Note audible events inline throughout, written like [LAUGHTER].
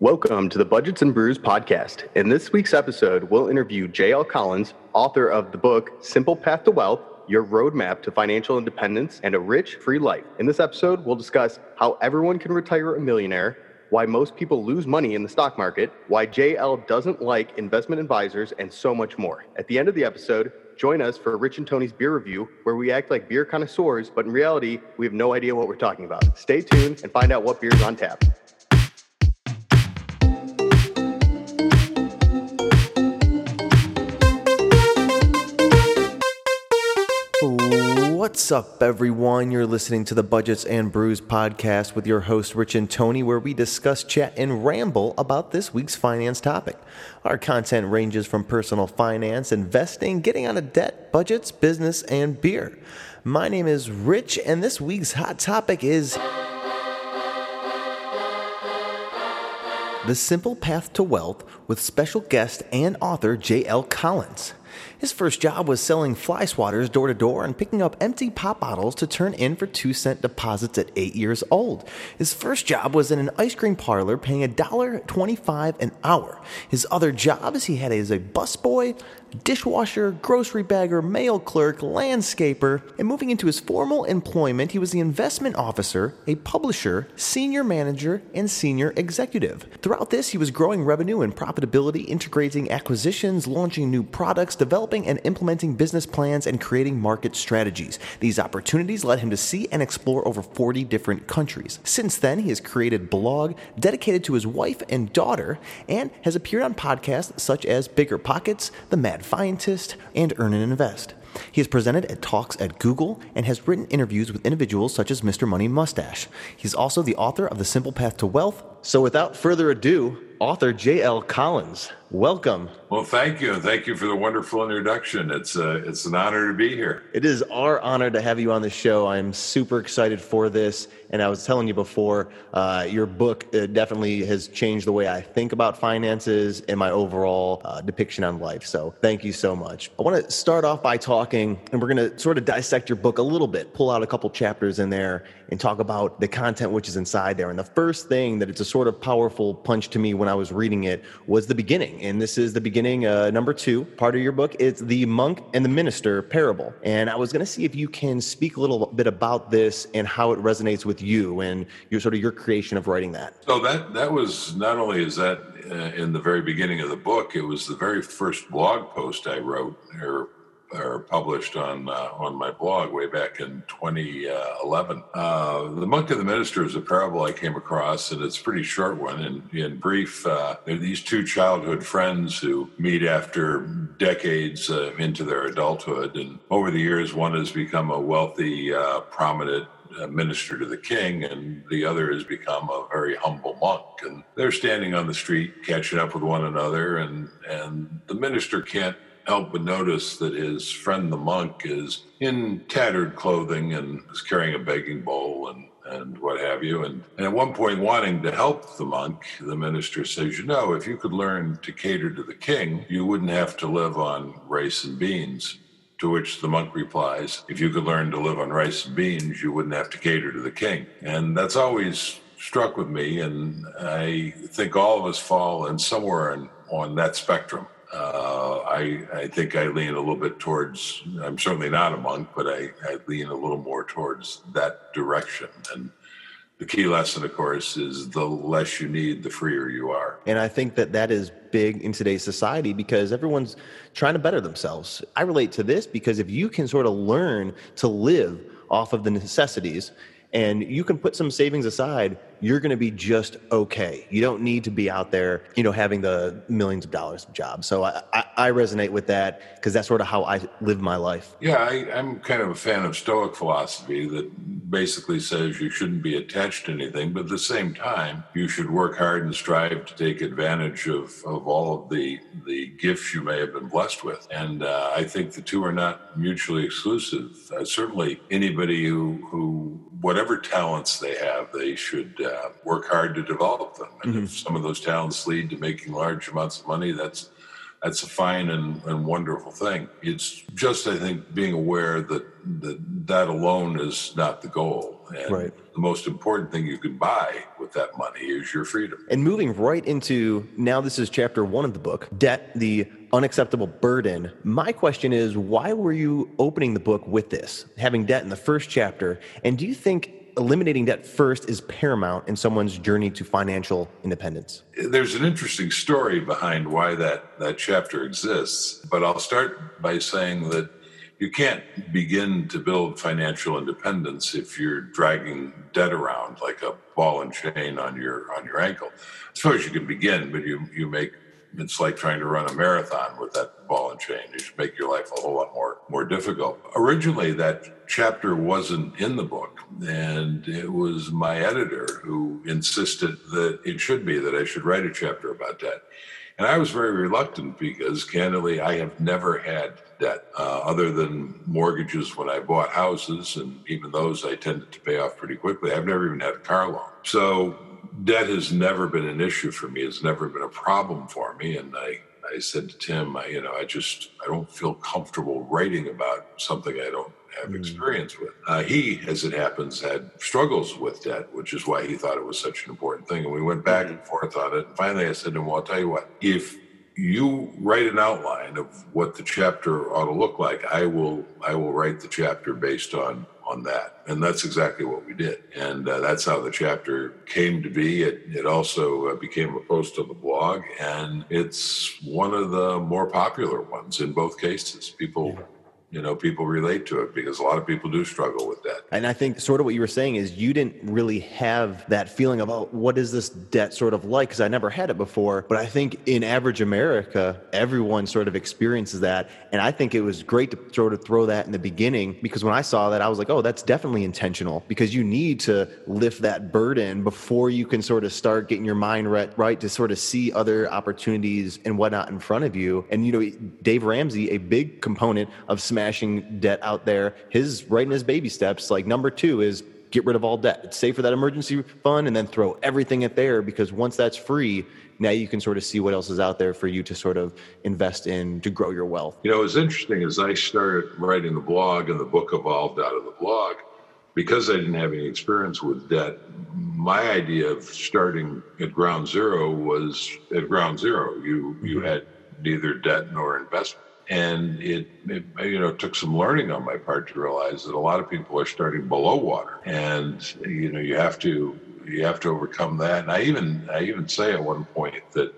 Welcome to the Budgets and Brews podcast. In this week's episode, we'll interview J.L. Collins, author of the book Simple Path to Wealth Your Roadmap to Financial Independence and a Rich, Free Life. In this episode, we'll discuss how everyone can retire a millionaire, why most people lose money in the stock market, why JL doesn't like investment advisors, and so much more. At the end of the episode, join us for Rich and Tony's beer review, where we act like beer connoisseurs, but in reality, we have no idea what we're talking about. Stay tuned and find out what beer's on tap. What's up, everyone? You're listening to the Budgets and Brews podcast with your host, Rich and Tony, where we discuss, chat, and ramble about this week's finance topic. Our content ranges from personal finance, investing, getting out of debt, budgets, business, and beer. My name is Rich, and this week's hot topic is The Simple Path to Wealth with special guest and author J.L. Collins. His first job was selling fly swatters door to door and picking up empty pop bottles to turn in for two cent deposits at eight years old. His first job was in an ice cream parlor paying $1.25 an hour. His other jobs he had as a busboy, dishwasher, grocery bagger, mail clerk, landscaper, and moving into his formal employment, he was the investment officer, a publisher, senior manager, and senior executive. Throughout this, he was growing revenue and profitability, integrating acquisitions, launching new products, developing and implementing business plans, and creating market strategies. These opportunities led him to see and explore over 40 different countries. Since then, he has created blog dedicated to his wife and daughter and has appeared on podcasts such as Bigger Pockets, The Mad Fientist, and Earn and Invest. He has presented at talks at Google and has written interviews with individuals such as Mr. Money Mustache. He's also the author of The Simple Path to Wealth. So without further ado, author J.L. Collins, welcome. Well, thank you, and thank you for the wonderful introduction. It's uh, it's an honor to be here. It is our honor to have you on the show. I'm super excited for this, and I was telling you before, uh, your book uh, definitely has changed the way I think about finances and my overall uh, depiction on life. So, thank you so much. I want to start off by talking, and we're going to sort of dissect your book a little bit, pull out a couple chapters in there, and talk about the content which is inside there. And the first thing that it's a sort of powerful punch to me when I was reading it was the beginning, and this is the beginning uh, number two, part of your book, it's the monk and the minister parable. And I was going to see if you can speak a little bit about this and how it resonates with you and your sort of your creation of writing that. So that that was not only is that uh, in the very beginning of the book, it was the very first blog post I wrote or or published on uh, on my blog way back in 2011. Uh, the Monk and the Minister is a parable I came across, and it's a pretty short one. And in brief, uh, these two childhood friends who meet after decades uh, into their adulthood, and over the years, one has become a wealthy, uh, prominent uh, minister to the king, and the other has become a very humble monk. And they're standing on the street, catching up with one another, and and the minister can't help but notice that his friend the monk is in tattered clothing and is carrying a begging bowl and and what have you. And, and at one point, wanting to help the monk, the minister says, You know, if you could learn to cater to the king, you wouldn't have to live on rice and beans. To which the monk replies, If you could learn to live on rice and beans, you wouldn't have to cater to the king. And that's always struck with me. And I think all of us fall in somewhere in, on that spectrum. Uh, I, I think I lean a little bit towards, I'm certainly not a monk, but I, I lean a little more towards that direction. And the key lesson, of course, is the less you need, the freer you are. And I think that that is big in today's society because everyone's trying to better themselves. I relate to this because if you can sort of learn to live off of the necessities and you can put some savings aside you're going to be just okay. You don't need to be out there, you know, having the millions of dollars of jobs. So I, I, I resonate with that because that's sort of how I live my life. Yeah, I, am kind of a fan of Stoic philosophy that basically says you shouldn't be attached to anything, but at the same time, you should work hard and strive to take advantage of, of all of the, the gifts you may have been blessed with. And uh, I think the two are not mutually exclusive. Uh, certainly, anybody who, who, whatever talents they have, they should. Uh, work hard to develop them. And mm-hmm. if some of those talents lead to making large amounts of money, that's that's a fine and, and wonderful thing. It's just, I think, being aware that that, that alone is not the goal. And right. the most important thing you can buy with that money is your freedom. And moving right into now, this is chapter one of the book debt, the unacceptable burden. My question is why were you opening the book with this, having debt in the first chapter? And do you think eliminating debt first is paramount in someone's journey to financial independence? There's an interesting story behind why that, that chapter exists, but I'll start by saying that you can't begin to build financial independence if you're dragging debt around like a ball and chain on your on your ankle. I suppose you can begin, but you you make it's like trying to run a marathon with that ball and chain. You should make your life a whole lot more more difficult. Originally, that chapter wasn't in the book, and it was my editor who insisted that it should be that I should write a chapter about debt. And I was very reluctant because, candidly, I have never had debt uh, other than mortgages when I bought houses, and even those I tended to pay off pretty quickly. I've never even had a car loan. So debt has never been an issue for me. It's never been a problem for me. And I, I said to Tim, I, you know, I just I don't feel comfortable writing about something I don't have mm. experience with. Uh, he, as it happens, had struggles with debt, which is why he thought it was such an important thing. And we went back mm-hmm. and forth on it. And finally, I said to him, "Well, I'll tell you what. If you write an outline of what the chapter ought to look like, I will I will write the chapter based on on that. And that's exactly what we did. And uh, that's how the chapter came to be. It, it also uh, became a post on the blog, and it's one of the more popular ones in both cases. People you know people relate to it because a lot of people do struggle with that. And i think sort of what you were saying is you didn't really have that feeling of oh what is this debt sort of like? Because i never had it before. But i think in average america everyone sort of experiences that. And i think it was great to sort of throw that in the beginning because when i saw that i was like oh that's definitely intentional because you need to lift that burden before you can sort of start getting your mind right, right to sort of see other opportunities and whatnot in front of you. And you know dave ramsey a big component of smash smashing debt out there. His right in his baby steps, like number two is get rid of all debt. It's safe for that emergency fund and then throw everything at there because once that's free, now you can sort of see what else is out there for you to sort of invest in to grow your wealth. You know, it's interesting as I started writing the blog and the book evolved out of the blog, because I didn't have any experience with debt, my idea of starting at ground zero was at ground zero. You you mm-hmm. had neither debt nor investment and it, it, you know took some learning on my part to realize that a lot of people are starting below water. And you know you have to you have to overcome that. And i even i even say at one point that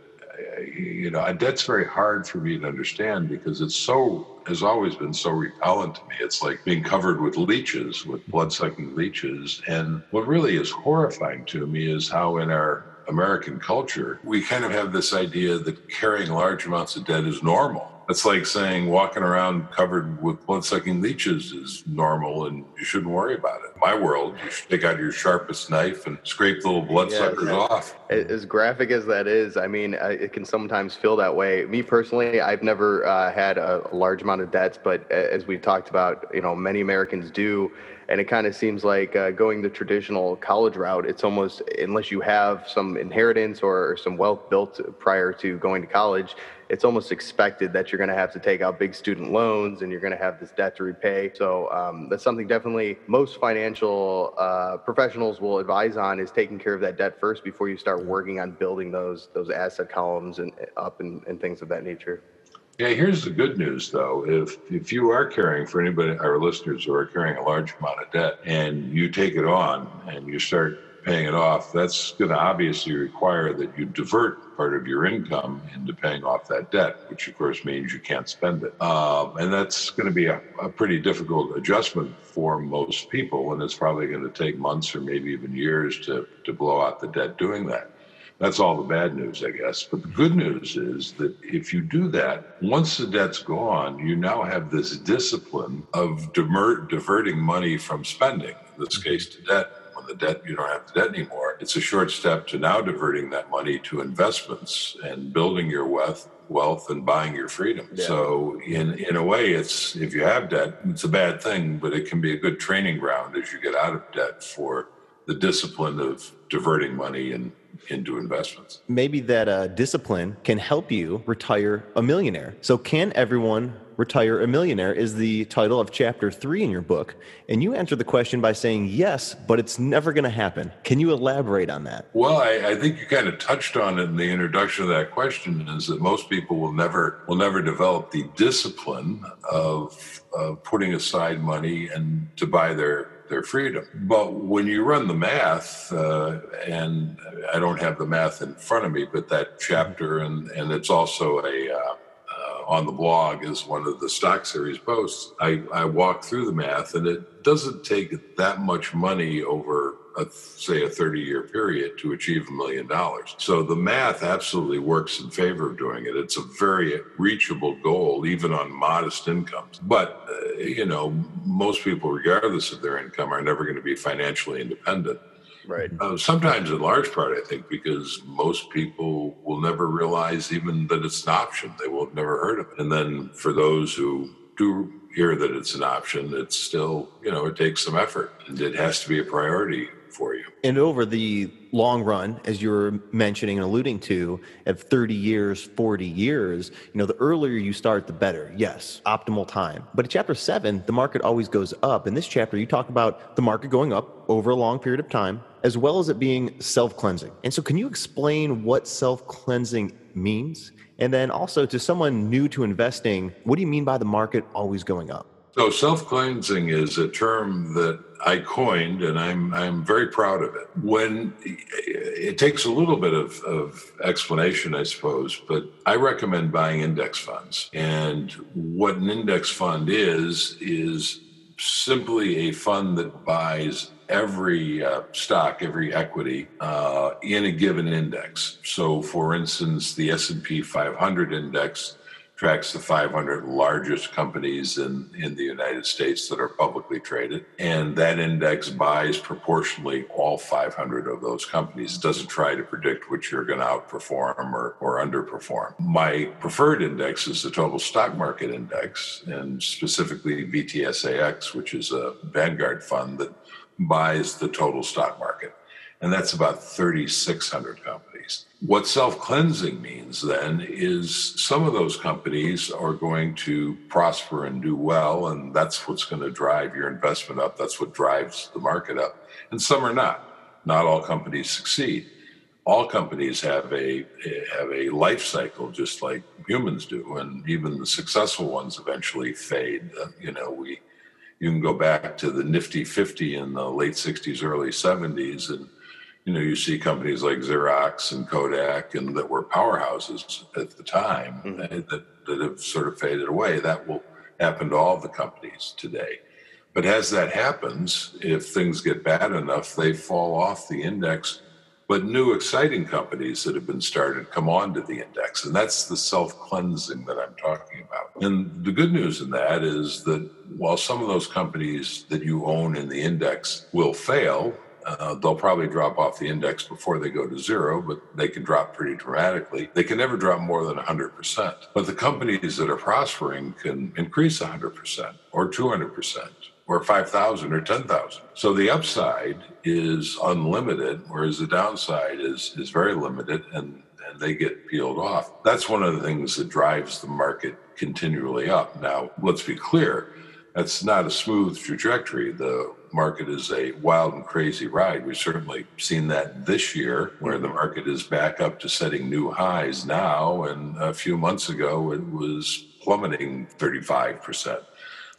uh, you know that's very hard for me to understand because it's so has always been so repellent to me. It's like being covered with leeches with blood-sucking leeches. And what really is horrifying to me is how in our American culture, we kind of have this idea that carrying large amounts of debt is normal. It's like saying walking around covered with blood sucking leeches is normal and you shouldn't worry about it. In my world, you should take out your sharpest knife and scrape the little bloodsuckers yeah, off. As graphic as that is, I mean, it can sometimes feel that way. Me personally, I've never uh, had a large amount of debts, but as we talked about, you know, many Americans do and it kind of seems like uh, going the traditional college route it's almost unless you have some inheritance or, some wealth built prior to going to college it's almost expected that you're going to have to take out big student loans and you're going to have this debt to repay so um, that's something definitely most financial uh, professionals will advise on is taking care of that debt first before you start working on building those those asset columns and up and, and things of that nature yeah, here's the good news though. If if you are carrying for anybody our listeners who are carrying a large amount of debt and you take it on and you start paying it off, that's going to obviously require that you divert part of your income into paying off that debt, which of course means you can't spend it. Um, and that's going to be a, a, pretty difficult adjustment for most people. And it's probably going to take months or maybe even years to, to blow out the debt doing that. That's all the bad news, I guess. But the good news is that if you do that, once the debt's gone, you now have this discipline of diverting money from spending, in this case to debt. When the debt, you don't have the debt anymore. It's a short step to now diverting that money to investments and building your wealth wealth and buying your freedom. Yeah. So in in a way it's if you have debt, it's a bad thing, but it can be a good training ground as you get out of debt for the discipline of diverting money and into investments. Maybe that uh, discipline can help you retire a millionaire. So, can everyone retire a millionaire? Is the title of chapter three in your book. And you answer the question by saying yes, but it's never going to happen. Can you elaborate on that? Well, I, I, think you kind of touched on it in the introduction of that question is that most people will never will never develop the discipline of, of putting aside money and to buy their their freedom. But when you run the math, uh, and I don't have the math in front of me, but that chapter, and, and it's also a uh, on the blog is one of the stock series posts. I, I walk through the math, and it doesn't take that much money over a, say a 30 year period to achieve a million dollars. So the math absolutely works in favor of doing it. It's a very reachable goal, even on modest incomes. But, uh, you know, most people, regardless of their income, are never going to be financially independent. Right. Uh, sometimes, in large part, I think, because most people will never realize even that it's an option. They will have never heard of it. And then for those who do hear that it's an option, it's still, you know, it takes some effort and it has to be a priority for you. And over the long run, as you were mentioning and alluding to, at 30 years, 40 years, you know, the earlier you start, the better. Yes, optimal time. But in chapter seven, the market always goes up. In this chapter, you talk about the market going up over a long period of time, as well as it being self cleansing. And so, can you explain what self cleansing means? And then also to someone new to investing, what do you mean by the market always going up? So self cleansing is a term that I coined, and I'm I'm very proud of it. When it takes a little bit of, of explanation, I suppose, but I recommend buying index funds. And what an index fund is is simply a fund that buys every uh, stock, every equity uh, in a given index. So, for instance, the S and P 500 index tracks the 500 largest companies in, in the United States that are publicly traded. And that index buys proportionally all 500 of those companies. It doesn't try to predict which you're going to outperform or, or underperform. My preferred index is the total stock market index, and specifically VTSAX, which is a Vanguard fund that buys the total stock market. And that's about 3,600 companies companies. What self cleansing means then is some of those companies are going to prosper and do well, and that's what's going to drive your investment up. That's what drives the market up. And some are not. Not all companies succeed. All companies have a have a life cycle, just like humans do, and even the successful ones eventually fade. Uh, you know, we you can go back to the Nifty 50 in the late 60s, early 70s, and you know, you see companies like Xerox and Kodak and that were powerhouses at the time mm-hmm. Eh, that, that have sort of faded away. That will happen to all the companies today. But as that happens, if things get bad enough, they fall off the index. But new exciting companies that have been started come onto the index. And that's the self cleansing that I'm talking about. And the good news in that is that while some of those companies that you own in the index will fail, uh, they'll probably drop off the index before they go to zero, but they can drop pretty dramatically. They can never drop more than 100%. But the companies that are prospering can increase 100% or 200% or 5,000 or 10,000. So the upside is unlimited, whereas the downside is, is very limited and, and they get peeled off. That's one of the things that drives the market continually up. Now, let's be clear that's not a smooth trajectory. The market is a wild and crazy ride. We've certainly seen that this year, where the mm-hmm. market is back up to setting new highs now. And a few months ago, it was plummeting 35%.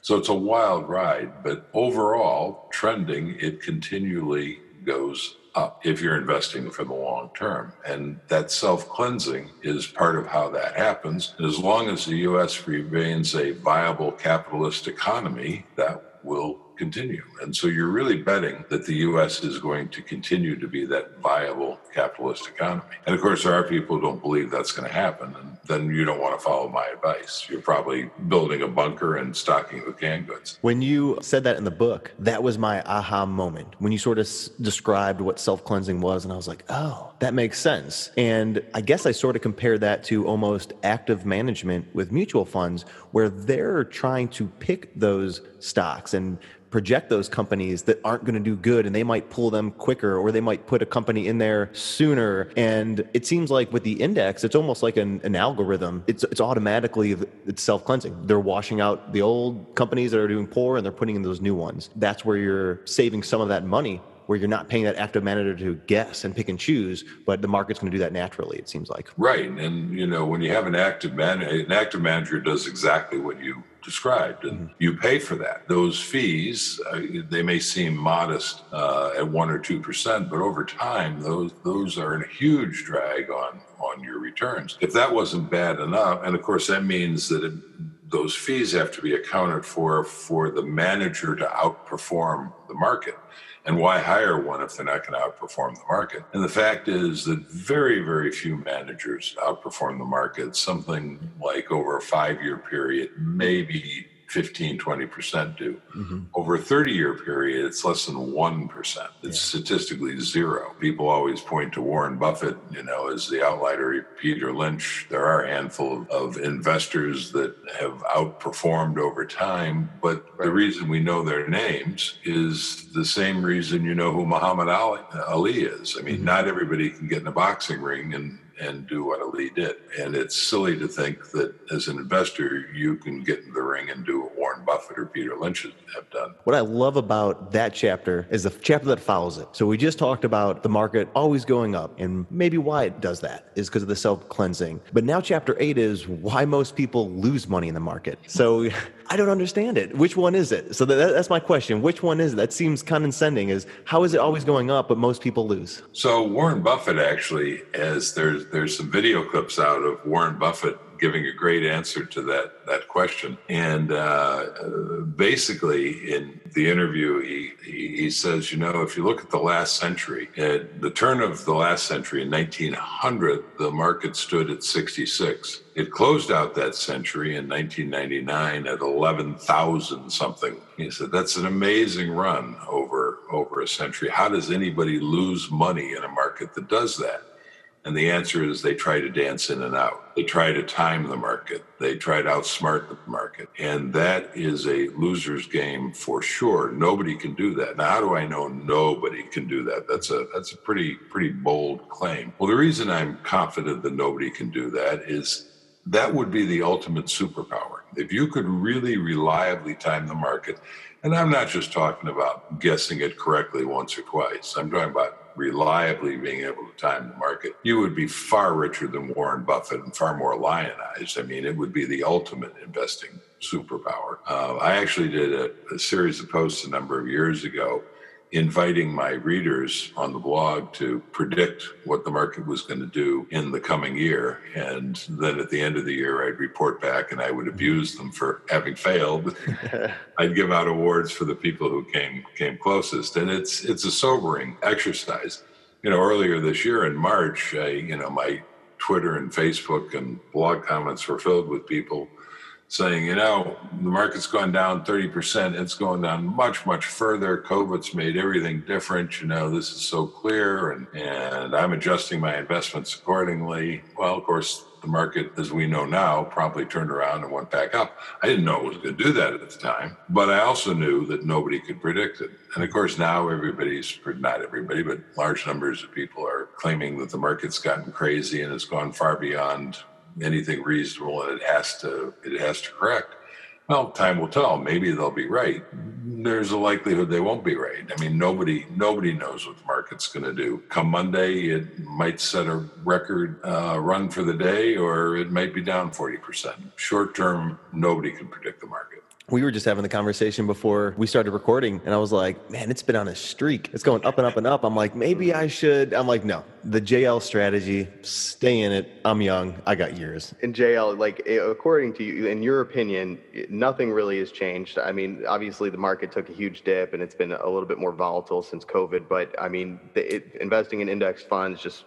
So it's a wild ride, but overall, trending, it continually goes up if you're investing for the long term. And that self cleansing is part of how that happens. As long as the US remains a viable capitalist economy, that will continue. And so you're really betting that the US is going to continue to be that viable capitalist economy. And of course, there are people who don't believe that's going to happen. And then you don't want to follow my advice. You're probably building a bunker and stocking the canned goods. When you said that in the book, that was my aha moment when you sort of s- described what self cleansing was. And I was like, oh, that makes sense. And I guess I sort of compare that to almost active management with mutual funds, where they're trying to pick those stocks and project those companies that aren't going to do good and they might pull them quicker or they might put a company in there sooner. And it seems like with the index, it's almost like an, an algorithm. It's, it's automatically, it's self cleansing. They're washing out the old companies that are doing poor and they're putting in those new ones. That's where you're saving some of that money where you're not paying that active manager to guess and pick and choose, but the market's going to do that naturally. It seems like right. And you know, when you have an active manager, an active manager does exactly what you described, and mm-hmm. you pay for that. Those fees, uh, they may seem modest uh, at one or two percent, but over time, those those are a huge drag on on your returns. If that wasn't bad enough, and of course that means that it, those fees have to be accounted for for the manager to outperform the market. And why hire one if they're not going to outperform the market? And the fact is that very, very few managers outperform the market, something like over a five year period, maybe 15, 20% do. Mm-hmm. Over a 30 year period, it's less than 1%. It's yeah. statistically zero. People always point to Warren Buffett, you know, as the outlier, Peter Lynch. There are a handful of, investors that have outperformed over time, but right. the reason we know their names is the same reason you know who Muhammad Ali, Ali is. I mean, mm-hmm. not everybody can get in a boxing ring and and do what Ali did. And it's silly to think that as an investor, you can get in the ring and do what Warren Buffett or Peter Lynch have done. What I love about that chapter is the chapter that follows it. So we just talked about the market always going up, and maybe why it does that is because of the self cleansing. But now chapter eight is why most people lose money in the market. So [LAUGHS] I don't understand it. Which one is it? So that, that's my question. Which one is it? That seems condescending. Is how is it always going up, but most people lose? So Warren Buffett actually, as there's there's some video clips out of Warren Buffett giving a great answer to that that question. And uh, basically, in the interview, he, he, he says, you know, if you look at the last century, at the turn of the last century in 1900, the market stood at 66. It closed out that century in 1999 at 11,000 something. He said that's an amazing run over over a century. How does anybody lose money in a market that does that? And the answer is they try to dance in and out. They try to time the market. They try to outsmart the market. And that is a loser's game for sure. Nobody can do that. Now, how do I know nobody can do that? That's a that's a pretty pretty bold claim. Well, the reason I'm confident that nobody can do that is that would be the ultimate superpower. If you could really reliably time the market, and I'm not just talking about guessing it correctly once or twice. I'm talking about reliably being able to time the market, you would be far richer than Warren Buffett and far more lionized. I mean, it would be the ultimate investing superpower. Uh, I actually did a, a series of posts a number of years ago inviting my readers on the blog to predict what the market was going to do in the coming year. And then at the end of the year, I'd report back and I would abuse them for having failed. [LAUGHS] I'd give out awards for the people who came came closest. And it's it's a sobering exercise. You know, earlier this year in March, I, you know, my Twitter and Facebook and blog comments were filled with people saying, you know, the market's gone down 30%. It's going down much, much further. COVID's made everything different. You know, this is so clear and, and I'm adjusting my investments accordingly. Well, of course, the market, as we know now, promptly turned around and went back up. I didn't know it was going to do that at the time, but I also knew that nobody could predict it. And of course, now everybody's, not everybody, but large numbers of people are claiming that the market's gotten crazy and it's gone far beyond anything reasonable and it has to it has to correct. Well time will tell. Maybe they'll be right. There's a likelihood they won't be right. I mean nobody nobody knows what the market's going to do. Come monday it might set a record uh, run for the day or it might be down 40% short term nobody can predict the market we were just having the conversation before we started recording and i was like man it's been on a streak. It's going up and up and up. I'm like maybe i should. I'm like no. The jl strategy stay in it. I'm young. I got years. In jl like eh, according to you in your opinion nothing really has changed. I mean obviously the market took a huge dip and it's been a little bit more volatile since covid but i mean it, investing in index funds just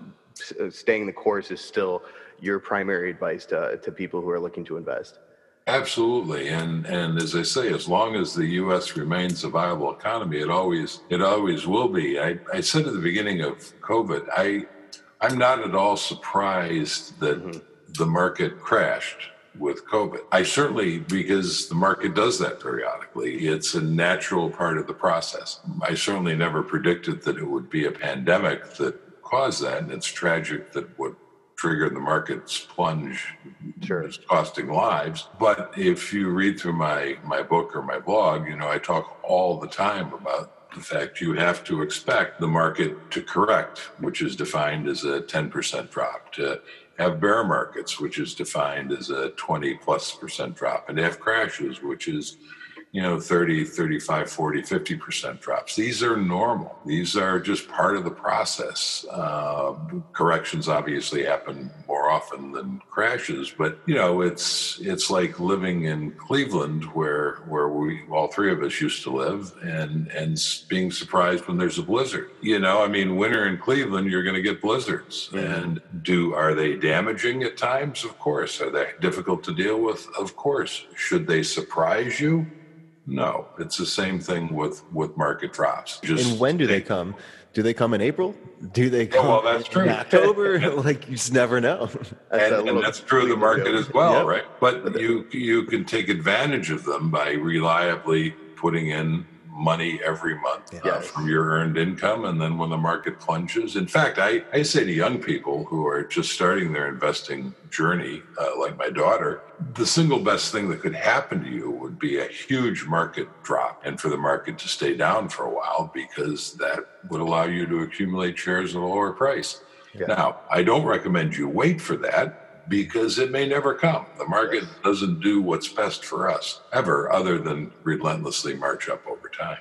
staying the course is still your primary advice to, to people who are looking to invest Absolutely, and and as I say, as long as the U.S. remains a viable economy, it always it always will be. I, I said at the beginning of COVID, I I'm not at all surprised that mm-hmm. the market crashed with COVID. I certainly, because the market does that periodically, it's a natural part of the process. I certainly never predicted that it would be a pandemic that caused that, and it's tragic that what triggered the market's plunge Sure. is costing lives. But if you read through my my book or my blog, you know, I talk all the time about the fact you have to expect the market to correct, which is defined as a 10% drop, to have bear markets, which is defined as a 20 plus percent drop, and to have crashes, which is you know 30 35 40 50% drops. These are normal. These are just part of the process. Uh, corrections obviously happen more often than crashes but you know it's it's like living in cleveland where where we all three of us used to live and and being surprised when there's a blizzard. You know i mean winter in cleveland you're going to get blizzards. Mm-hmm. and do are they damaging at times? Of course. Are they difficult to deal with? Of course. Should they surprise you no, it's the same thing with with market drops. Just and when do they come? Do they come in April? Do they come well, that's true. in October? [LAUGHS] like you just never know. [LAUGHS] That's and, and that's true of the market as well, yep. right? But you you can take advantage of them by reliably putting in money every month yes. uh, from your earned income. And then when the market plunges, in fact, I, I say to young people who are just starting their investing journey, uh, like my daughter, the single best thing that could happen to you would be a huge market drop and for the market to stay down for a while because that would allow you to accumulate shares at a lower price. Yeah. Now, I don't recommend you wait for that because it may never come. The market doesn't do what's best for us ever, other than relentlessly march up over time.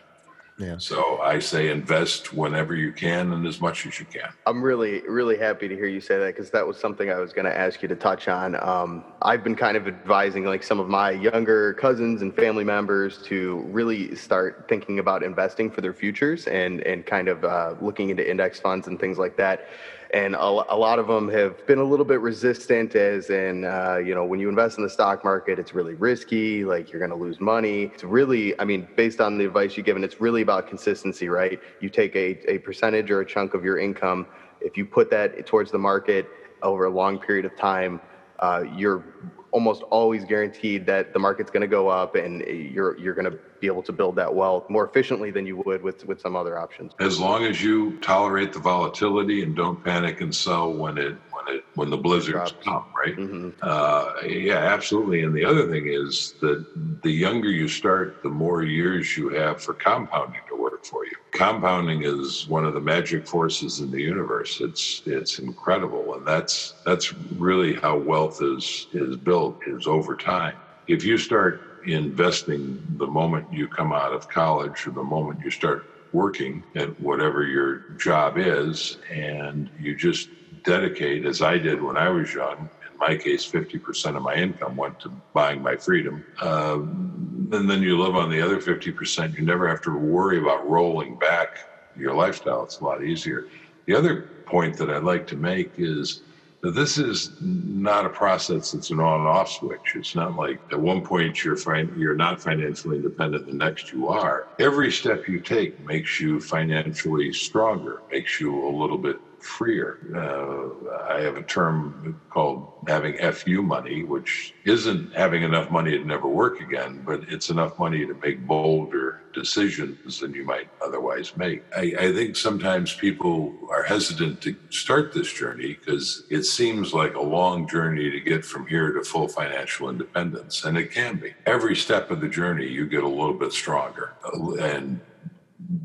Yeah. So I say invest whenever you can and as much as you can. I'm really, really happy to hear you say that because that was something I was going to ask you to touch on. Um, I've been kind of advising like some of my younger cousins and family members to really start thinking about investing for their futures and and kind of uh, looking into index funds and things like that and a, a, lot of them have been a little bit resistant as in uh, you know when you invest in the stock market it's really risky like you're going to lose money. It's really i mean based on the advice you've given it's really about consistency right? You take a, a percentage or a chunk of your income if you put that towards the market over a long period of time uh, you're almost always guaranteed that the market's going to go up and you're you're going to be able to build that wealth more efficiently than you would with with some other options. As long as you tolerate the volatility and don't panic and sell when it when it when the blizzards come, right? Mm-hmm. Uh, yeah, absolutely. And the other thing is that the younger you start, the more years you have for compounding to work for you. Compounding is one of the magic forces in the universe. It's it's incredible, and that's that's really how wealth is is built is over time. If you start investing the moment you come out of college or the moment you start working at whatever your job is, and you just dedicate, as I did when I was young, in my case, 50% of my income went to buying my freedom. Uh, and then you live on the other 50%. You never have to worry about rolling back your lifestyle. It's a lot easier. The other point that I'd like to make is that this is not a process that's an on and off switch. It's not like at one point you're fin- you're not financially independent, the next you are. Every step you take makes you financially stronger, makes you a little bit freer. Uh, I have a term called having FU money, which isn't having enough money to never work again, but it's enough money to make bolder decisions than you might otherwise make. I, I think sometimes people are hesitant to start this journey because it seems like a long journey to get from here to full financial independence, and it can be. Every step of the journey, you get a little bit stronger. And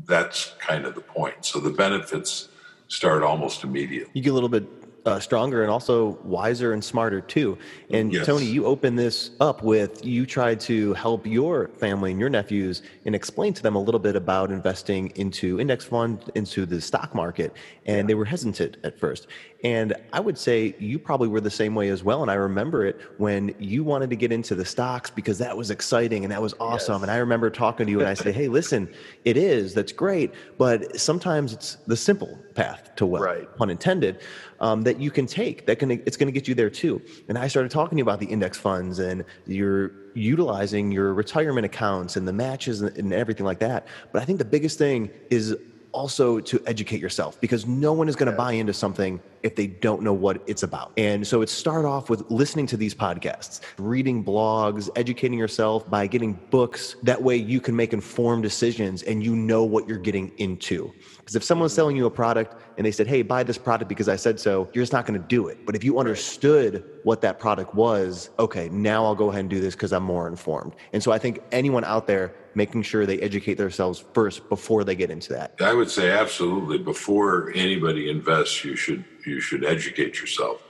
that's kind of the point. So the benefits start almost immediately. You get a little bit uh, stronger and also wiser and smarter too. And yes. Tony, you opened this up with you tried to help your family and your nephews and explain to them a little bit about investing into index fund, into the stock market, and yeah. they were hesitant at first. And I would say you probably were the same way as well. And I remember it when you wanted to get into the stocks because that was exciting and that was awesome. Yes. And I remember talking to you and I say, [LAUGHS] hey, listen, it is, that's great. But sometimes it's the simple path to wealth, right. pun intended, um, that you can take. That can it's going to get you there too. And I started talking to you about the index funds and you're utilizing your retirement accounts and the matches and everything like that. But I think the biggest thing is also to educate yourself because no one is going to buy into something if they don't know what it's about. And so it's start off with listening to these podcasts, reading blogs, educating yourself by getting books. That way you can make informed decisions and you know what you're getting into. Because if someone's selling you a product and they said, hey, buy this product because I said so, you're just not going to do it. But if you understood what that product was, okay, now I'll go ahead and do this because I'm more informed. And so I think anyone out there making sure they educate themselves first before they get into that. I would say absolutely. Before anybody invests, you should you should educate yourself.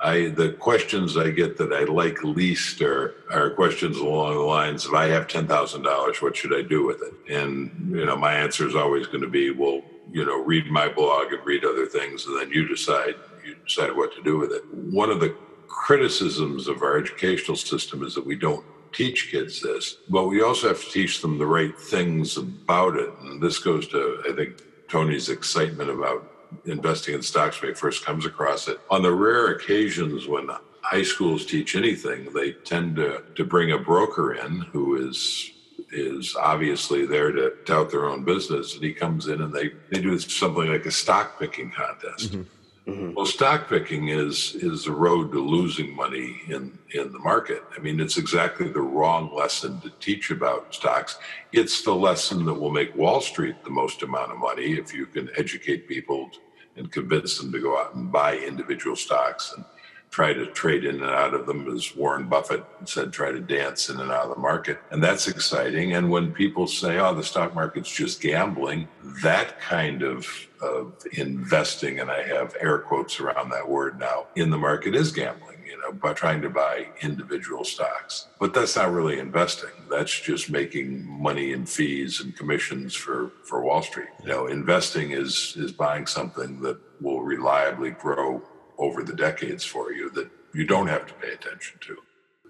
I the questions I get that I like least are are questions along the lines of I have ten thousand dollars, what should I do with it? And you know, my answer is always going to be, well, you know, read my blog and read other things, and then you decide you decide what to do with it. One of the criticisms of our educational system is that we don't teach kids this, but we also have to teach them the right things about it. And this goes to, I think, Tony's excitement about investing in stocks when he first comes across it. On the rare occasions when high schools teach anything, they tend to, to bring a broker in who is is obviously there to tout their own business and he comes in and they, they do something like a stock picking contest. Mm-hmm. Mm-hmm. Well, stock picking is is the road to losing money in in the market. I mean, it's exactly the wrong lesson to teach about stocks. It's the lesson that will make Wall Street the most amount of money if you can educate people and convince them to go out and buy individual stocks and try to trade in and out of them, as Warren Buffett said, try to dance in and out of the market. And that's exciting. And when people say, oh, the stock market's just gambling, that kind of, of investing, and I have air quotes around that word now, in the market is gambling, you know, by trying to buy individual stocks. But that's not really investing. That's just making money in fees and commissions for, for Wall Street. You know, investing is is buying something that will reliably grow over the decades for you that you don't have to pay attention to.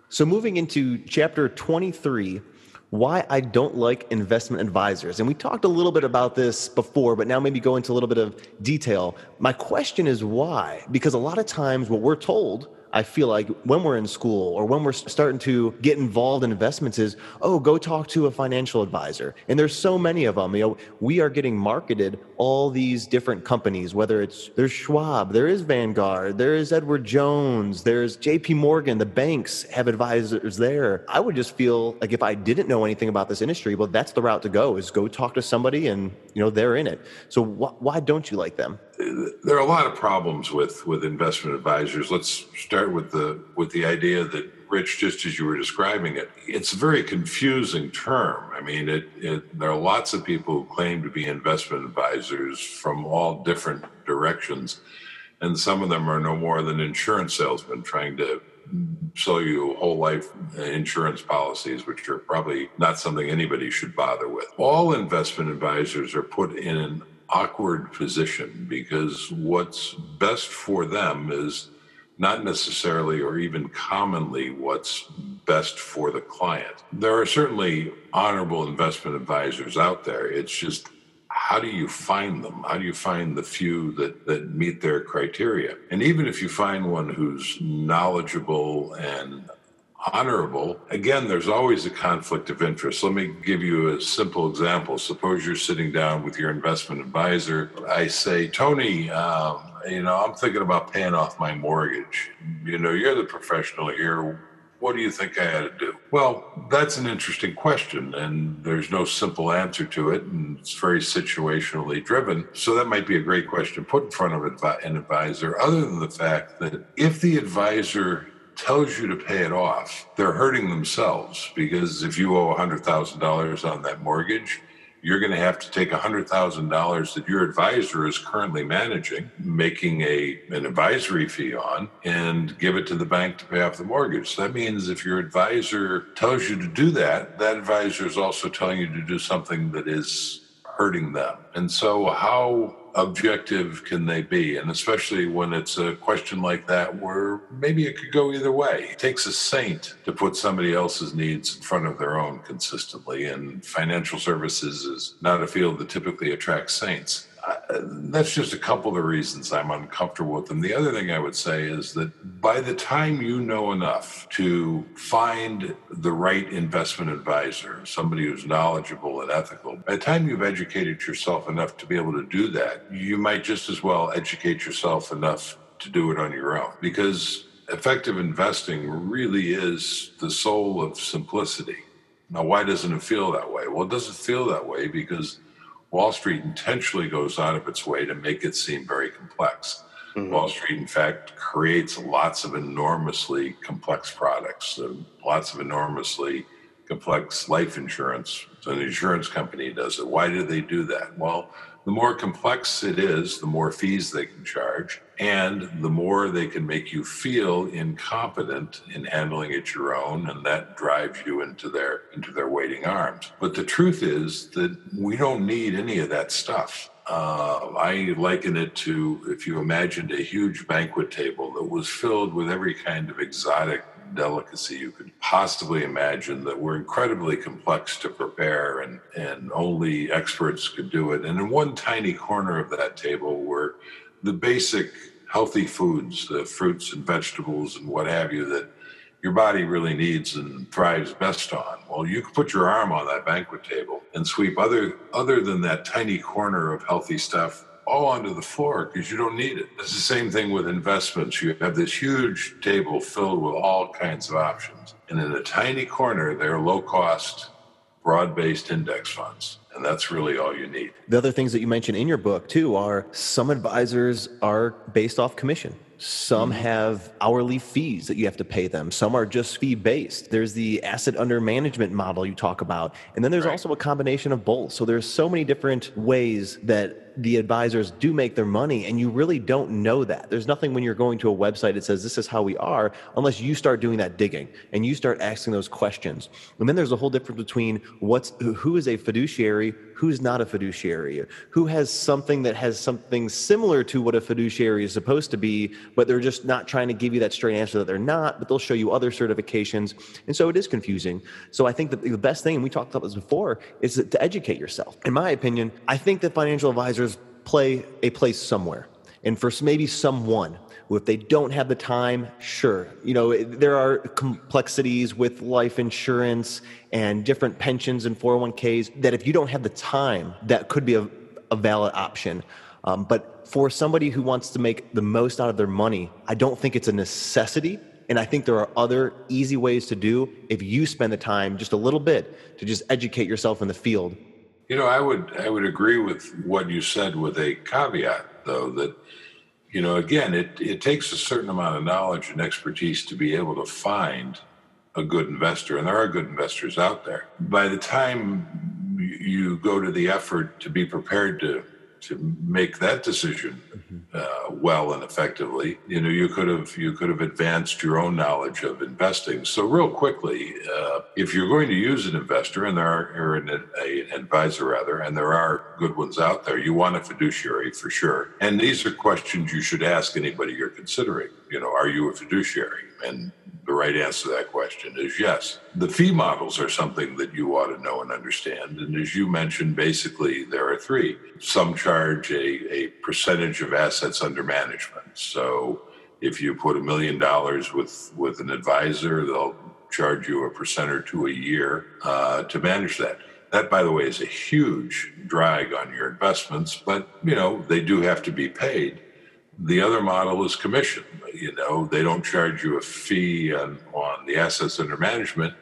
So, moving into chapter 23, why I don't like investment advisors. And we talked a little bit about this before, but now maybe go into a little bit of detail. My question is why? Because a lot of times what we're told I feel like when we're in school or when we're starting to get involved in investments is, oh, go talk to a financial advisor. And there's so many of them. You know, we are getting marketed all these different companies, whether it's there's Schwab, there is Vanguard, there is Edward Jones, there's JP Morgan, the banks have advisors there. I would just feel like if I didn't know anything about this industry, well, that's the route to go is go talk to somebody and, you know, they're in it. So wh- why don't you like them? There are a lot of problems with with investment advisors. Let's start with the with the idea that Rich, just as you were describing it, it's a very confusing term. I mean, it, it there are lots of people who claim to be investment advisors from all different directions, and some of them are no more than insurance salesmen trying to sell you whole life insurance policies, which are probably not something anybody should bother with. All investment advisors are put in an awkward position because what's best for them is not necessarily or even commonly what's best for the client. There are certainly honorable investment advisors out there. It's just how do you find them? How do you find the few that, that meet their criteria? And even if you find one who's knowledgeable and honorable. Again, there's always a conflict of interest. Let me give you a simple example. Suppose you're sitting down with your investment advisor. I say, Tony, um, you know, I'm thinking about paying off my mortgage. You know, you're the professional here. What do you think I ought to do? Well, that's an interesting question, and there's no simple answer to it, and it's very situationally driven. So that might be a great question to put in front of an advisor, other than the fact that if the advisor tells you to pay it off, they're hurting themselves because if you owe $100,000 on that mortgage, you're going to have to take $100,000 that your advisor is currently managing, making a an advisory fee on, and give it to the bank to pay off the mortgage. That means if your advisor tells you to do that, that advisor is also telling you to do something that is hurting them. And so, how objective can they be? And especially when it's a question like that where maybe it could go either way. It takes a saint to put somebody else's needs in front of their own consistently. And financial services is not a field that typically attracts saints. That's just a couple of the reasons I'm uncomfortable with them. The other thing I would say is that by the time you know enough to find the right investment advisor, somebody who's knowledgeable and ethical, by the time you've educated yourself enough to be able to do that, you might just as well educate yourself enough to do it on your own because effective investing really is the soul of simplicity. Now, why doesn't it feel that way? Well, it doesn't feel that way because Wall Street intentionally goes out of its way to make it seem very complex. Mm-hmm. Wall Street, in fact, creates lots of enormously complex products, uh, lots of enormously complex life insurance. So an insurance company does it. Why do they do that? Well, the more complex it is, the more fees they can charge, and the more they can make you feel incompetent in handling it your own, and that drives you into their into their waiting arms. But the truth is that we don't need any of that stuff. Uh, I liken it to if you imagined a huge banquet table that was filled with every kind of exotic delicacy you could possibly imagine that were incredibly complex to prepare and, and only experts could do it. And in one tiny corner of that table were the basic healthy foods, the fruits and vegetables and what have you that your body really needs and thrives best on. Well, you could put your arm on that banquet table and sweep other other than that tiny corner of healthy stuff all onto the floor because you don't need it. It's the same thing with investments. You have this huge table filled with all kinds of options. And in a tiny corner, there are low cost, broad based index funds. And that's really all you need. The other things that you mentioned in your book, too, are some advisors are based off commission. Some mm-hmm. have hourly fees that you have to pay them. Some are just fee based. There's the asset under management model you talk about. And then there's right. also a combination of both. So there's so many different ways that the advisors do make their money and you really don't know that. There's nothing when you're going to a website that says this is how we are unless you start doing that digging and you start asking those questions. And then there's a whole difference between what's who is a fiduciary who's not a fiduciary who has something that has something similar to what a fiduciary is supposed to be but they're just not trying to give you that straight answer that they're not but they'll show you other certifications and so it is confusing. So i think that the best thing and we talked about this before is to educate yourself. In my opinion i think that financial advisors play a place somewhere. And for maybe someone, who if they don't have the time, sure. You know, there are complexities with life insurance and different pensions and 401ks that if you don't have the time, that could be a, a valid option. Um, but for somebody who wants to make the most out of their money, I don't think it's a necessity. And I think there are other easy ways to do if you spend the time just a little bit to just educate yourself in the field you know, I would I would agree with what you said with a caveat though that you know again it it takes a certain amount of knowledge and expertise to be able to find a good investor and there are good investors out there. By the time you go to the effort to be prepared to to make that decision mm-hmm. Uh, well and effectively. You know, you could have you could have advanced your own knowledge of investing. So, real quickly, uh, if you're going to use an investor, and there are or an, a, an advisor rather, and there are good ones out there, you want a fiduciary for sure. And these are questions you should ask anybody you're considering. You know, are you a fiduciary? And the right answer to that question is yes. The fee models are something that you ought to know and understand. And as you mentioned, basically there are three. Some charge a, a percentage of assets under management. So if you put a million dollars with with an advisor, they'll charge you a percent or two a year uh, to manage that. That, by the way, is a huge drag on your investments, but you know they do have to be paid. The other model is commission. You know, they don't charge you a fee on, on the assets under management,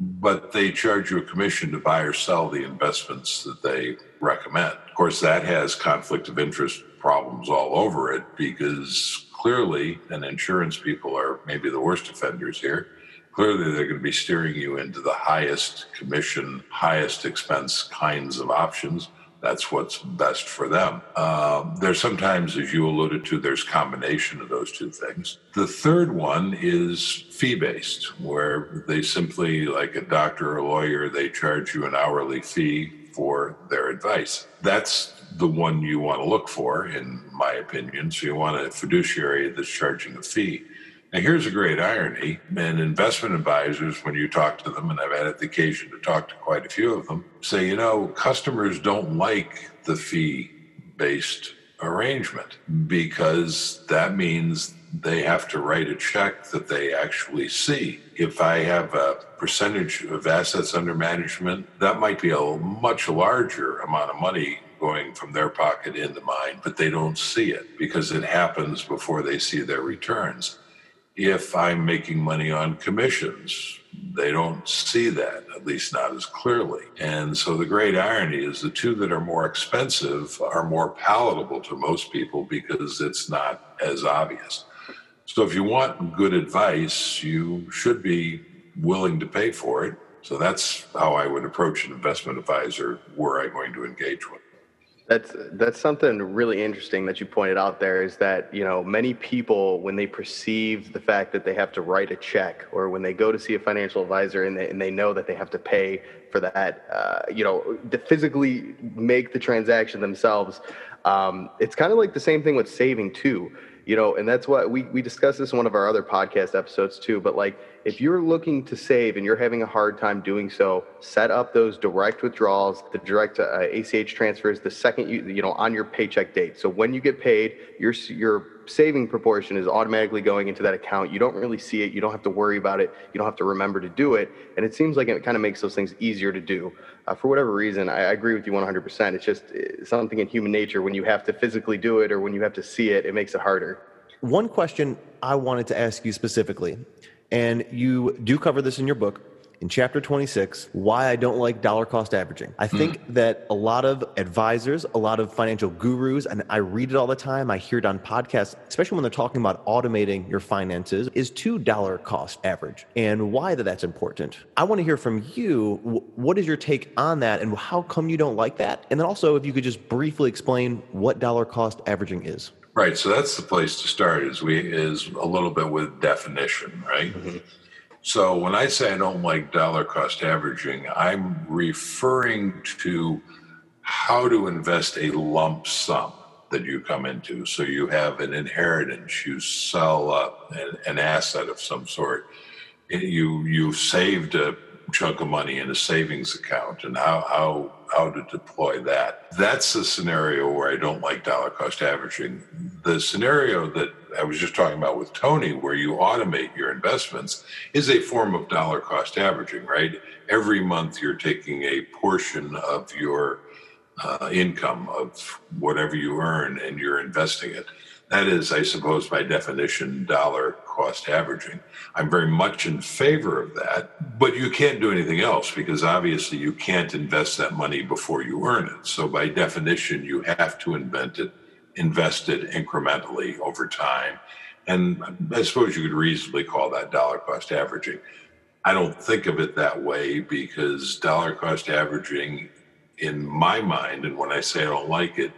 but they charge you a commission to buy or sell the investments that they recommend. Of course, that has conflict of interest problems all over it because clearly, and insurance people are maybe the worst offenders here. Clearly, they're going to be steering you into the highest commission, highest expense kinds of options that's what's best for them. Um, there's sometimes, as you alluded to, there's combination of those two things. The third one is fee based, where they simply, like a doctor or a lawyer, they charge you an hourly fee for their advice. That's the one you want to look for, in my opinion. So you want a fiduciary that's charging a fee. Now, here's a great irony. And investment advisors, when you talk to them, and I've had the occasion to talk to quite a few of them, say, you know, customers don't like the fee based arrangement because that means they have to write a check that they actually see. If I have a percentage of assets under management, that might be a much larger amount of money going from their pocket into mine, but they don't see it because it happens before they see their returns. If I'm making money on commissions, they don't see that, at least not as clearly. And so the great irony is the two that are more expensive are more palatable to most people because it's not as obvious. So if you want good advice, you should be willing to pay for it. So that's how I would approach an investment advisor were I going to engage with. That's that's something really interesting that you pointed out there is that you know many people when they perceive the fact that they have to write a check or when they go to see a financial advisor and they, and they know that they have to pay for that uh, you know to physically make the transaction themselves um, it's kind of like the same thing with saving too you know and that's what we, we discussed this in one of our other podcast episodes too but like if you're looking to save and you're having a hard time doing so set up those direct withdrawals the direct uh, ach transfers the second you you know on your paycheck date. So when you get paid your your saving proportion is automatically going into that account. You don't really see it. You don't have to worry about it. You don't have to remember to do it. And it seems like it kind of makes those things easier to do. Uh, for whatever reason I, I agree with you 100% it's just uh, something in human nature when you have to physically do it or when you have to see it it makes it harder. One question I wanted to ask you specifically, and you do cover this in your book in chapter 26 why I don't like dollar cost averaging. I think mm. that a lot of advisors, a lot of financial gurus, and I read it all the time, I hear it on podcasts, especially when they're talking about automating your finances, is to dollar cost average and why that that's important. I want to hear from you. What is your take on that and how come you don't like that? And then also, if you could just briefly explain what dollar cost averaging is. Right. So that's the place to start is we is a little bit with definition, right? Mm-hmm. So when I say I don't like dollar cost averaging, I'm referring to how to invest a lump sum that you come into. So you have an inheritance, you sell an, an asset of some sort, you you saved a chunk of money in a savings account and how, how, how to deploy that. That's the scenario where I don't like dollar cost averaging. The scenario that I was just talking about with Tony, where you automate your investments, is a form of dollar cost averaging, right? Every month you're taking a portion of your uh, income of whatever you earn and you're investing it. That is, I suppose, by definition, dollar cost averaging. I'm very much in favor of that, but you can't do anything else because obviously you can't invest that money before you earn it. So, by definition, you have to invent it, invest it incrementally over time. And I suppose you could reasonably call that dollar cost averaging. I don't think of it that way because dollar cost averaging, in my mind, and when I say I don't like it,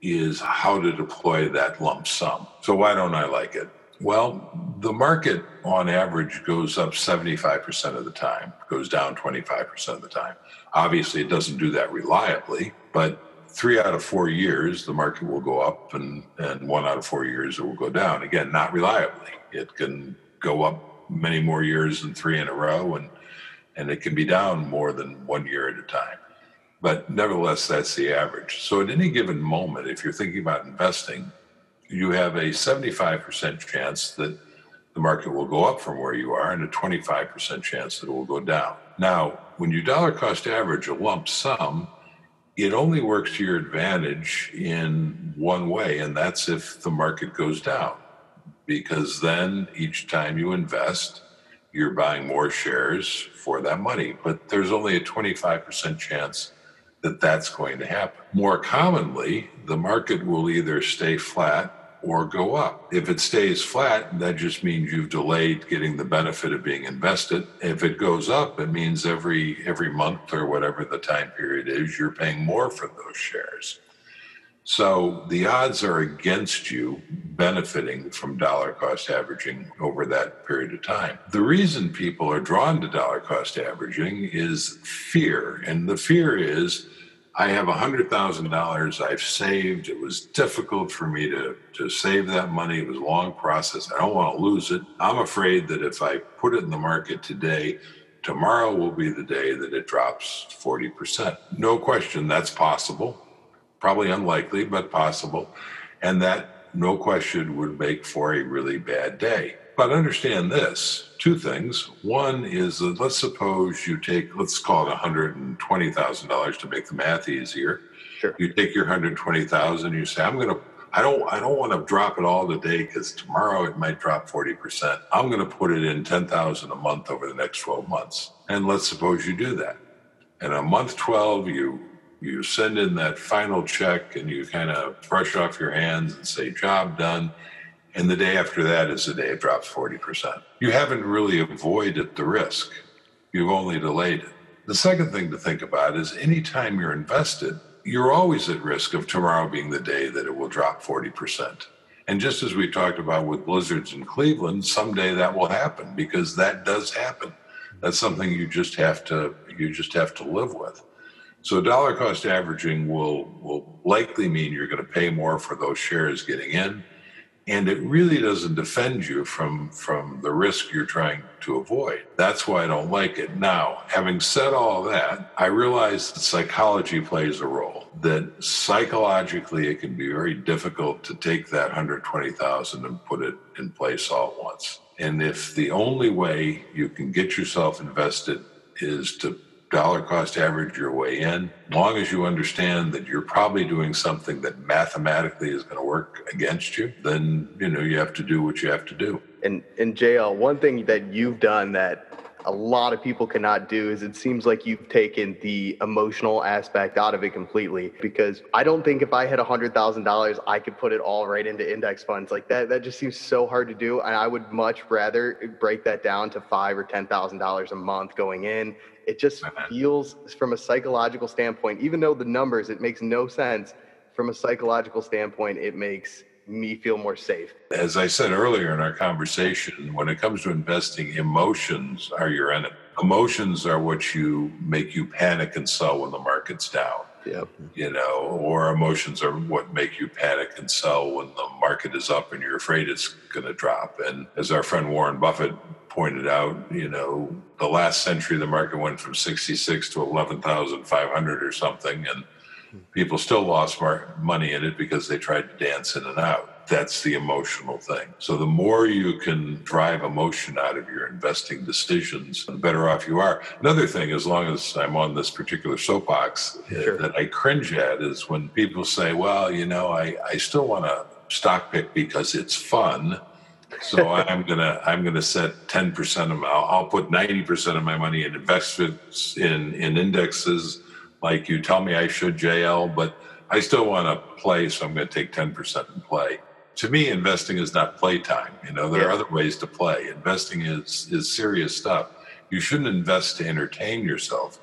is how to deploy that lump sum. So why don't I like it? Well, the market on average goes up 75% of the time, goes down 25% of the time. Obviously, it doesn't do that reliably, but three out of four years, the market will go up, and, and one out of four years, it will go down. Again, not reliably. It can go up many more years than three in a row, and, and it can be down more than one year at a time. But nevertheless, that's the average. So at any given moment, if you're thinking about investing, you have a 75% chance that the market will go up from where you are and a 25% chance that it will go down. Now, when you dollar cost average a lump sum, it only works to your advantage in one way, and that's if the market goes down. Because then each time you invest, you're buying more shares for that money. But there's only a 25% chance that that's going to happen. More commonly, the market will either stay flat or go up. If it stays flat, that just means you've delayed getting the benefit of being invested. If it goes up, it means every every month or whatever the time period is, you're paying more for those shares. So the odds are against you benefiting from dollar cost averaging over that period of time. The reason people are drawn to dollar cost averaging is fear. And the fear is I have $100,000 I've saved. It was difficult for me to, to save that money. It was a long process. I don't want to lose it. I'm afraid that if I put it in the market today, tomorrow will be the day that it drops 40%. No question, that's possible probably unlikely, but possible. And that, no question, would make for a really bad day. But understand this two things. One is that let's suppose you take, let's call it $120,000 to make the math easier. Sure. You take your 120,000, you say, I'm going to I don't I don't want to drop it all today because tomorrow it might drop 40%. I'm going to put it in 10,000 a month over the next 12 months. And let's suppose you do that. And a month 12 you you send in that final check and you kind of brush off your hands and say job done and the day after that is the day it drops 40%. You haven't really avoided the risk. You've only delayed it. The second thing to think about is anytime you're invested, you're always at risk of tomorrow being the day that it will drop 40%. And just as we talked about with blizzards in Cleveland, someday that will happen because that does happen. That's something you just have to you just have to live with. So dollar cost averaging will will likely mean you're going to pay more for those shares getting in. And it really doesn't defend you from from the risk you're trying to avoid. That's why i don't like it. Now having said all that i realize that psychology plays a role that psychologically it can be very difficult to take that 120000 and put it in place all at once. And if the only way you can get yourself invested is to dollar cost average your way in, long as you understand that you're probably doing something that mathematically is going to work against you, then you know you have to do what you have to do. And and JL, one thing that you've done that a lot of people cannot do is it seems like you've taken the emotional aspect out of it completely because I don't think if I had a hundred thousand dollars I could put it all right into index funds like that that just seems so hard to do and I would much rather break that down to five or ten thousand dollars a month going in it just feels, from a psychological standpoint, even though the numbers, it makes no sense. From a psychological standpoint, it makes me feel more safe. As I said earlier in our conversation, when it comes to investing, emotions are your enemy. Emotions are what you make you panic and sell when the market's down. Yep. You know, or emotions are what make you panic and sell when the market is up and you're afraid it's going to drop. And as our friend Warren Buffett pointed out, you know, the last century the market went from 66 to 11,500 or something, and hmm. people still lost money in it because they tried to dance in and out. That's the emotional thing. So the more you can drive emotion out of your investing decisions, the better off you are. Another thing, as long as I'm on this particular soapbox, sure. that I cringe at is when people say, well, you know, I, I still want to stock pick because it's fun so [LAUGHS] I'm gonna I'm gonna set 10 percent of my I'll put 90 percent of my money in investments in in indexes like you tell me I should JL, but I still want to play, so I'm going to take 10 percent and play. To me, investing is not playtime. You know, there yeah. are other ways to play. Investing is is serious stuff. You shouldn't invest to entertain yourself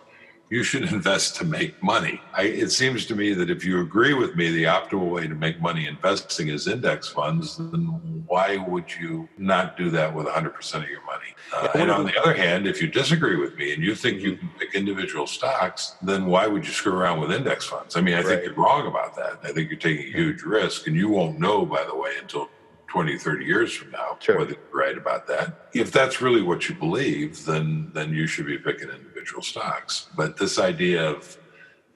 you should invest to make money. I, it seems to me that if you agree with me, the optimal way to make money investing is index funds, then why would you not do that with 100% of your money? Uh, and on the other hand, if you disagree with me and you think you can pick individual stocks, then why would you screw around with index funds? I mean, I right. think you're wrong about that. I think you're taking a huge risk, and you won't know, by the way, until 20, 30 years from now, sure. whether you're right about that. If that's really what you believe, then then you should be picking individual stocks. But this idea of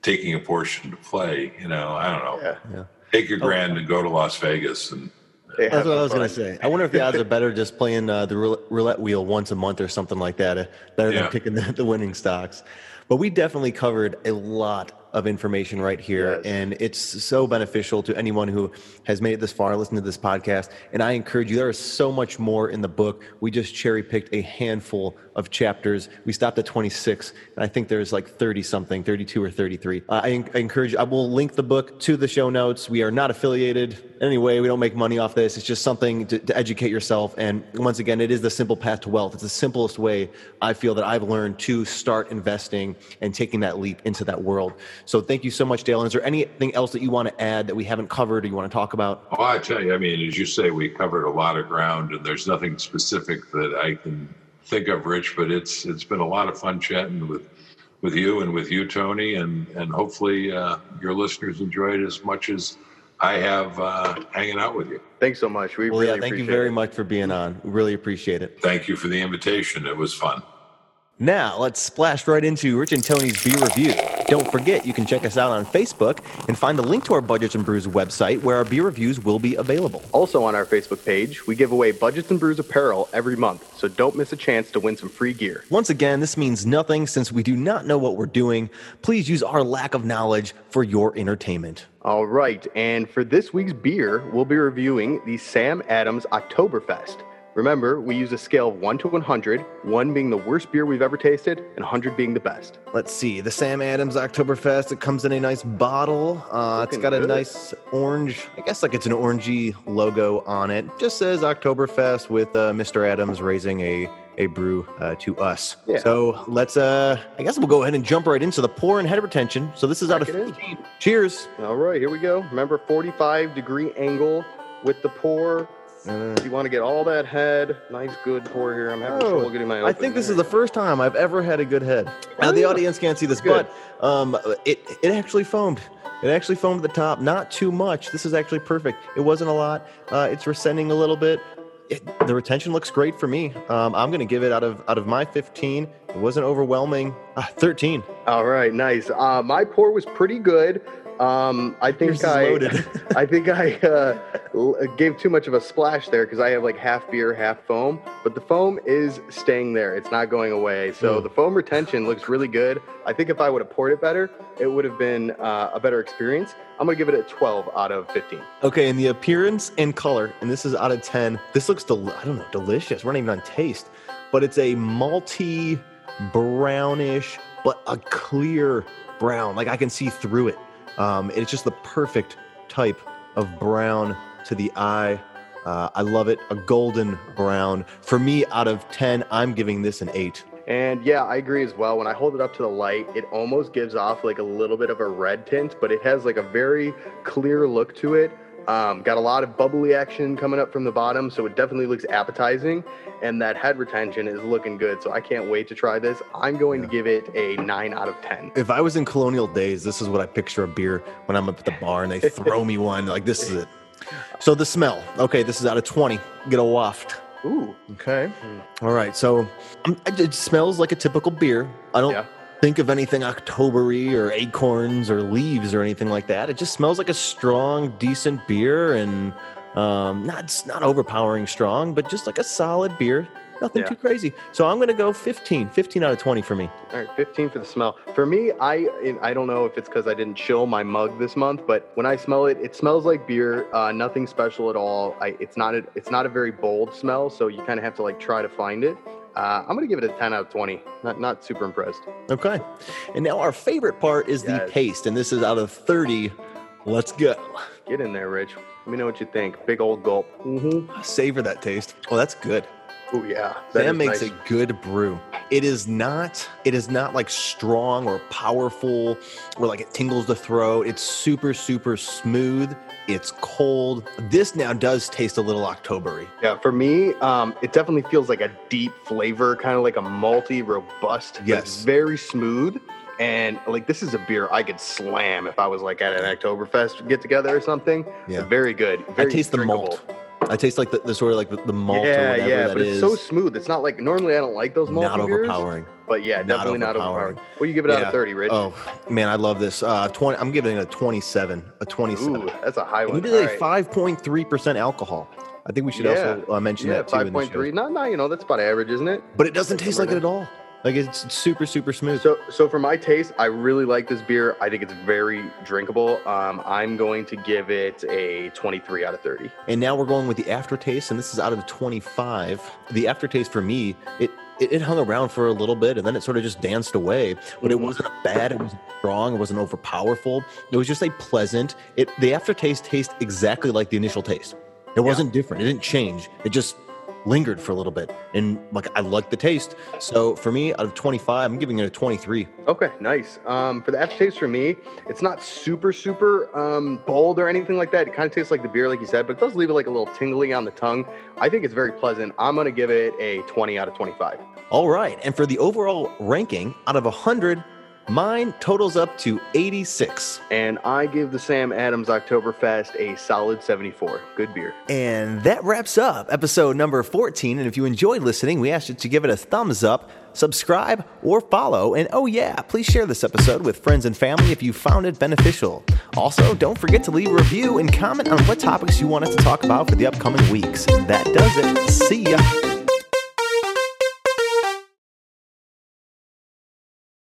taking a portion to play, you know, I don't know. Yeah. yeah. Take your grand and go to Las Vegas and that's what I was going to say. I wonder if the odds are better just playing uh, the roulette wheel once a month or something like that, uh, better yeah. than picking the, the winning stocks. But we definitely covered a lot of information right here. Yes. And it's so beneficial to anyone who has made it this far, listened to this podcast. And I encourage you, there is so much more in the book. We just cherry picked a handful of chapters. We stopped at 26, and I think there's like 30 something, 32 or 33. Uh, I, I, encourage you, I will link the book to the show notes. We are not affiliated anyway. We don't make money off this. It's just something to, to educate yourself. And once again, it is the simple path to wealth. It's the simplest way I feel that I've learned to start investing and taking that leap into that world. So thank you so much, JL. And is there anything else that you want to add that we haven't covered or you want to talk about? Oh, I tell you, I mean, as you say, we covered a lot of ground, and there's nothing specific that I can think of, Rich. But it's it's been a lot of fun chatting with with you and with you, Tony, and and hopefully uh, your listeners enjoyed as much as I have uh, hanging out with you. Thanks so much. We well, really yeah, thank you very it. much for being on. We really appreciate it. Thank you for the invitation. It was fun. Now let's splash right into Rich and Tony's beer review. Don't forget, you can check us out on Facebook and find a link to our Budgets and Brews website where our beer reviews will be available. Also on our Facebook page, we give away Budgets and Brews apparel every month, so don't miss a chance to win some free gear. Once again, this means nothing since we do not know what we're doing. Please use our lack of knowledge for your entertainment. All right, and for this week's beer, we'll be reviewing the Sam Adams Oktoberfest. Remember, we use a scale of 1 to 100, 1 being the worst beer we've ever tasted, and 100 being the best. Let's see, the Sam Adams Oktoberfest. It comes in a nice bottle. Uh, it's got a nice orange, I guess like it's an orangey logo on it. Just says Oktoberfest with uh, Mr. Adams raising a a brew uh, to us. Yeah. So let's, uh, I guess we'll go ahead and jump right into the pour and head retention. So this is out of Crack it in. 15. Cheers. All right, here we go. Remember, 45 degree angle with the pour. Uh, If you want to get all that head, nice good pour here. I'm having Oh, trouble getting my. I think this is the first time I've ever had a good head. Now the audience can't see this, Good. but um, it it actually foamed. It actually foamed at the top, not too much. This is actually perfect. It wasn't a lot. Uh, it's rescinding a little bit. It, the retention looks great for me. Um, I'm going to give it out of out of my 15. It wasn't overwhelming. Uh, 13. All right, nice. Uh, my pour was pretty good. Um, I think I. [LAUGHS] I think I uh, gave too much of a splash there because I have like half beer, half foam. But the foam is staying there; it's not going away. So Mm. the foam retention looks really good. I think if I would have poured it better, it would have been uh, a better experience. I'm gonna give it a 12 out of 15. Okay, and the appearance and color, and this is out of 10. This looks del- I don't know, delicious. We're not even on taste, but it's a malty, brownish, but a clear brown. Like I can see through it. Um, it's just the perfect type of brown to the eye. Uh, I love it. A golden brown. For me, out of 10, I'm giving this an 8. And yeah, I agree as well. When I hold it up to the light, it almost gives off like a little bit of a red tint, but it has like a very clear look to it. Um, got a lot of bubbly action coming up from the bottom, so it definitely looks appetizing. And that head retention is looking good, so I can't wait to try this. I'm going to give it a 9 out of 10. If I was in colonial days, this is what I picture a beer when I'm up at the bar and they [LAUGHS] throw me one. Like, this is it. So, the smell. Okay, this is out of 20. Get a waft. Ooh, Okay. All right. So um, it it smells like a typical beer. I don't Yeah. Think of anything Octobery or acorns or leaves or anything like that. It just smells like a strong, decent beer and um, not not overpowering strong, but just like a solid beer. Nothing Yeah. too crazy. So I'm going to go 15. 15 out of 20 for me. All right, 15 for the smell. For me, I I don't know if it's because I didn't chill my mug this month, but when I smell it, it smells like beer. Uh, nothing special at all. I, it's not a, it's not a very bold smell, so you kind of have to like try to find it. Uh, I'm gonna give it a 10 out of 20. Not not super impressed. Okay. And now our favorite part is the Yes. taste, and this is out of 30. Let's go. Get in there, Rich. Let me know what you think. Big old gulp. Mm-hmm. Savor that taste. Oh, that's good. Oh yeah, Sam is makes nice. a good brew. It is not. It is not like strong or powerful, or like it tingles the throat. It's super, super smooth. It's cold. This now does taste a little Octobery. Yeah, for me, um, it definitely feels like a deep flavor, kind of like a malty, robust. Yes. Very smooth. And like this is a beer I could slam if I was like at an Oktoberfest get together or something. Yeah. Very good. I Very taste the malt. I taste like the, the sort of like the, the malt or Yeah, whatever yeah, that but it's is. so smooth. It's not like normally I don't like those malty not beers, overpowering. but yeah, Not definitely not overpowering. overpowering. What do you give it out Yeah. of thirty, Rich? Oh man, I love this. Uh, twenty. I'm giving it a 27. A 27. Ooh, that's a high one. it is All a right. 5.3 percent alcohol. I think we should Yeah. also uh, mention Yeah, that too. in five the point three. show. No, no, you know that's about average, isn't it? But it doesn't taste like it at all. Like it's, super, super smooth. So, so for my taste, I really like this beer. I think it's very drinkable. Um, I'm going to give it a 23 out of 30. And now we're going with the aftertaste, and this is out of 25. The aftertaste for me, it it, hung around for a little bit, and then it sort of just danced away. But it wasn't bad. It wasn't strong. It wasn't overpowerful. It was just a pleasant. It the aftertaste tastes exactly like the initial taste. It wasn't different. It didn't change. It just lingered for a little bit, and like I like the taste. So for me, out of 25, I'm giving it a 23. Okay, nice. Um, for the aftertaste for me, it's not super, super um, bold or anything like that. It kind of tastes like the beer, like you said, but it does leave it like a little tingly on the tongue. I think it's very pleasant. I'm going to give it a 20 out of 25. All right, and for the overall ranking, out of 100, Mine totals up to 86. And I give the Sam Adams Oktoberfest a solid 74. Good beer. And that wraps up episode number 14. And if you enjoyed listening, we ask you to give it a thumbs up, subscribe, or follow. And oh, yeah, please share this episode with friends and family if you found it beneficial. Also, don't forget to leave a review and comment on what topics you want us to talk about for the upcoming weeks. That does it. See ya.